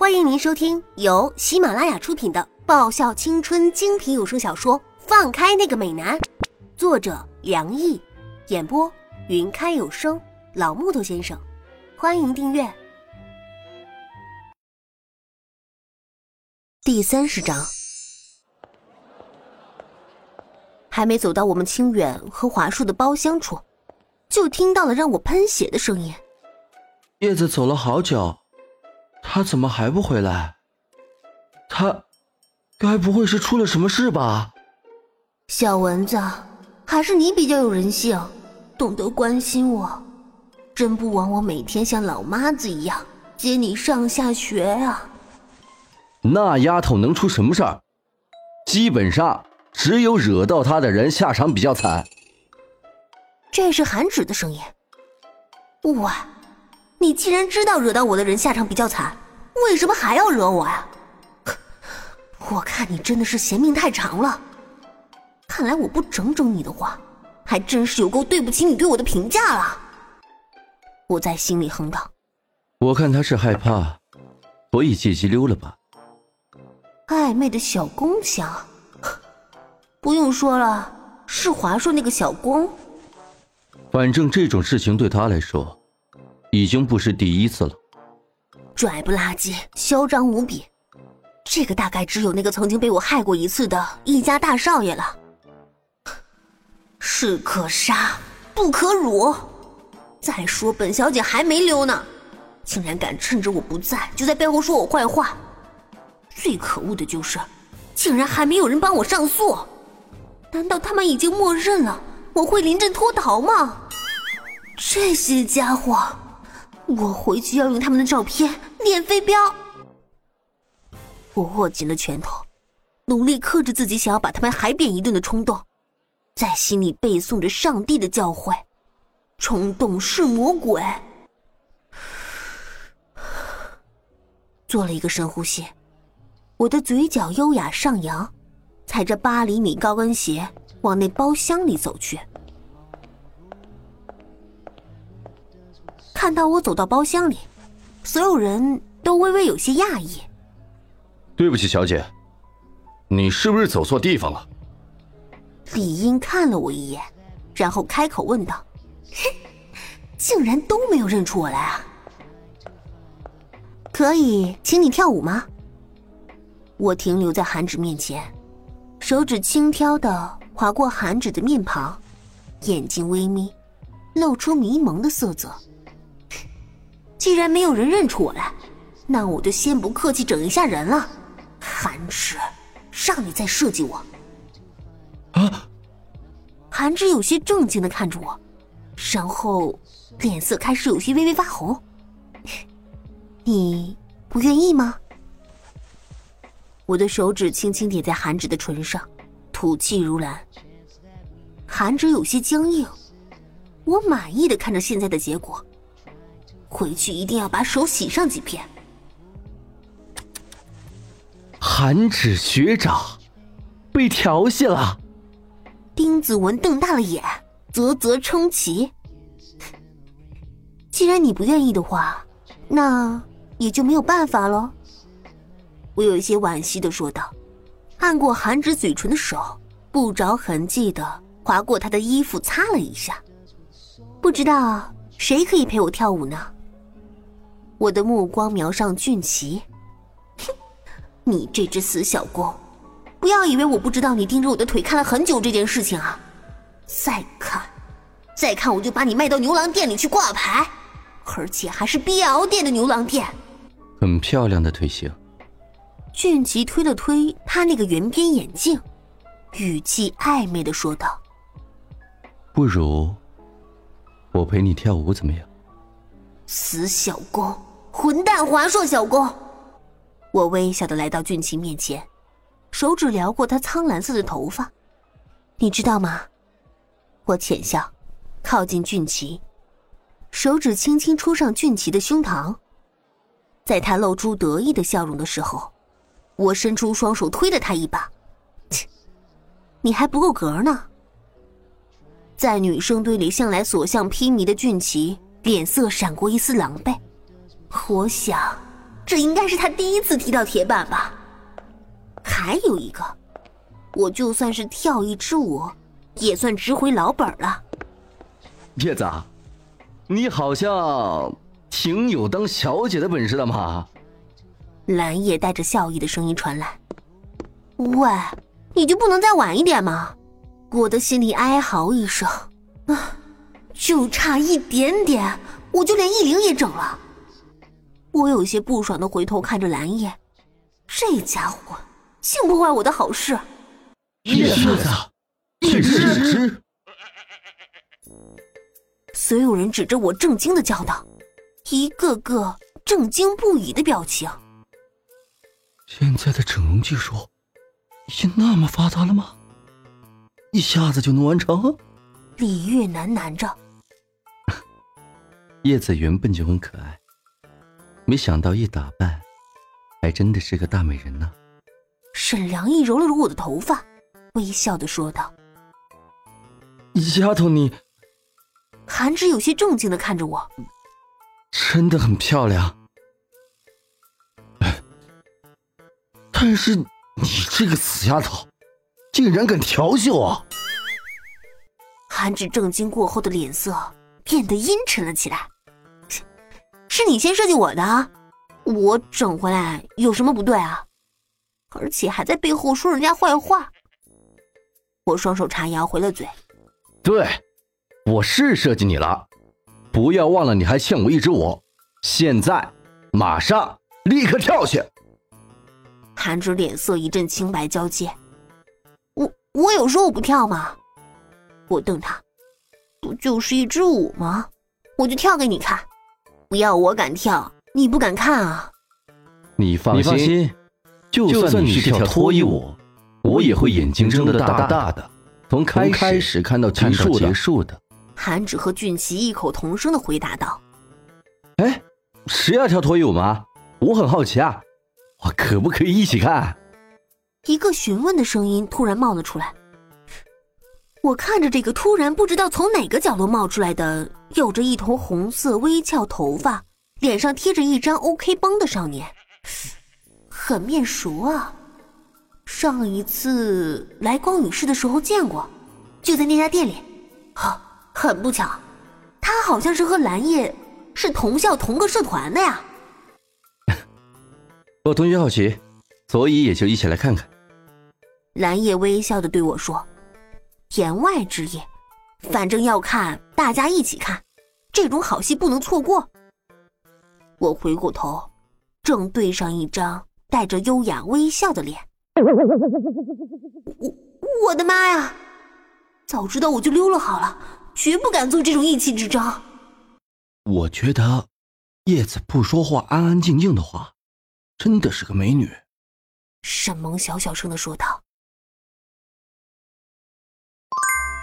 欢迎您收听由喜马拉雅出品的爆笑青春精品有声小说《放开那个美男》，作者梁毅，演播云开有声老木头先生。欢迎订阅。第三十章，还没走到我们清远和华硕的包厢处，就听到了让我喷血的声音。叶子走了好久，他怎么还不回来？他，该不会是出了什么事吧？小蚊子，还是你比较有人性，懂得关心我，真不枉我每天像老妈子一样接你上下学啊！那丫头能出什么事儿？基本上只有惹到她的人下场比较惨。这是韩芷的声音。喂。你既然知道惹到我的人下场比较惨，为什么还要惹我呀？我看你真的是嫌命太长了。看来我不整整你的话，还真是有够对不起你对我的评价了。我在心里哼道：“我看他是害怕，所以借机溜了吧。”暧昧的小公香，不用说了，是华硕那个小公。反正这种事情对他来说。已经不是第一次了，拽不拉几，嚣张无比，这个大概只有那个曾经被我害过一次的一家大少爷了。士可杀，不可辱。再说本小姐还没溜呢，竟然敢趁着我不在就在背后说我坏话。最可恶的就是，竟然还没有人帮我上诉。难道他们已经默认了我会临阵脱逃吗？这些家伙！我回去要用他们的照片练飞镖。我握紧了拳头，努力克制自己想要把他们海扁一顿的冲动，在心里背诵着上帝的教诲：冲动是魔鬼。做了一个深呼吸，我的嘴角优雅上扬，踩着八厘米高跟鞋往那包厢里走去。看到我走到包厢里，所有人都微微有些讶异。对不起，小姐，你是不是走错地方了？李英看了我一眼，然后开口问道：“ 竟然都没有认出我来啊？可以请你跳舞吗？”我停留在韩芷面前，手指轻挑的划过韩芷的面庞，眼睛微眯，露出迷蒙的色泽。既然没有人认出我来，那我就先不客气整一下人了。韩芷，让你再设计我。啊！韩芷有些正经的看着我，然后脸色开始有些微微发红。你不愿意吗？我的手指轻轻点在韩芷的唇上，吐气如兰。韩芷有些僵硬，我满意的看着现在的结果。回去一定要把手洗上几遍。韩芷学长被调戏了。丁子文瞪大了眼，啧啧称奇。既然你不愿意的话，那也就没有办法了。我有一些惋惜的说道，按过韩芷嘴唇的手不着痕迹的划过她的衣服，擦了一下。不知道谁可以陪我跳舞呢？我的目光瞄上俊奇，哼，你这只死小公，不要以为我不知道你盯着我的腿看了很久这件事情啊！再看，再看，我就把你卖到牛郎店里去挂牌，而且还是 BL 店的牛郎店。很漂亮的腿型。俊奇推了推他那个圆边眼镜，语气暧昧的说道：“不如我陪你跳舞怎么样？”死小公。混蛋华硕小工，我微笑的来到俊奇面前，手指撩过他苍蓝色的头发，你知道吗？我浅笑，靠近俊奇，手指轻轻戳上俊奇的胸膛，在他露出得意的笑容的时候，我伸出双手推了他一把，切，你还不够格呢。在女生堆里向来所向披靡的俊奇脸色闪过一丝狼狈。我想，这应该是他第一次踢到铁板吧。还有一个，我就算是跳一支舞，也算值回老本了。叶子，你好像挺有当小姐的本事的嘛。蓝叶带着笑意的声音传来：“喂，你就不能再晚一点吗？”我的心里哀嚎一声，啊，就差一点点，我就连易灵也整了。我有些不爽的回头看着蓝叶，这家伙竟破坏我的好事。叶子，叶子，所有人指着我震惊的叫道，一个个震惊不已的表情。现在的整容技术已经那么发达了吗？一下子就能完成？李月喃喃着。叶子原本就很可爱，没想到一打扮，还真的是个大美人呢。沈良义揉了揉我的头发，微笑的说道：“丫头，你……”韩芷有些正经的看着我，真的很漂亮。但是你这个死丫头！竟然敢调戏我！韩芷震惊过后的脸色变得阴沉了起来。是你先设计我的，我整回来有什么不对啊？而且还在背后说人家坏话。我双手叉腰回了嘴：“对，我是设计你了。不要忘了，你还欠我一支舞。现在，马上，立刻跳去！”韩芷脸色一阵青白交接。我有说我不跳吗？我瞪他，不就是一支舞吗？我就跳给你看。不要我敢跳，你不敢看啊？你放心，就算你是跳脱衣舞，我也会眼睛睁得大大的，从开始看到结束的。韩芷和俊奇异口同声的回答道：“哎，谁要跳脱衣舞吗？我很好奇啊，我可不可以一起看？”一个询问的声音突然冒了出来。我看着这个突然不知道从哪个角落冒出来的、有着一头红色微翘头发、脸上贴着一张 OK 绷的少年，很面熟啊！上一次来光宇市的时候见过，就在那家店里。哈，很不巧，他好像是和蓝叶是同校同个社团的呀。我同学好奇。所以也就一起来看看。蓝叶微笑的对我说：“言外之意，反正要看，大家一起看，这种好戏不能错过。”我回过头，正对上一张带着优雅微笑的脸。我我的妈呀！早知道我就溜了好了，绝不敢做这种意气之争。我觉得叶子不说话，安安静静的话，真的是个美女。沈萌小小声的说道：“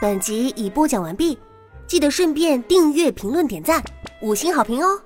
本集已播讲完毕，记得顺便订阅、评论、点赞、五星好评哦！”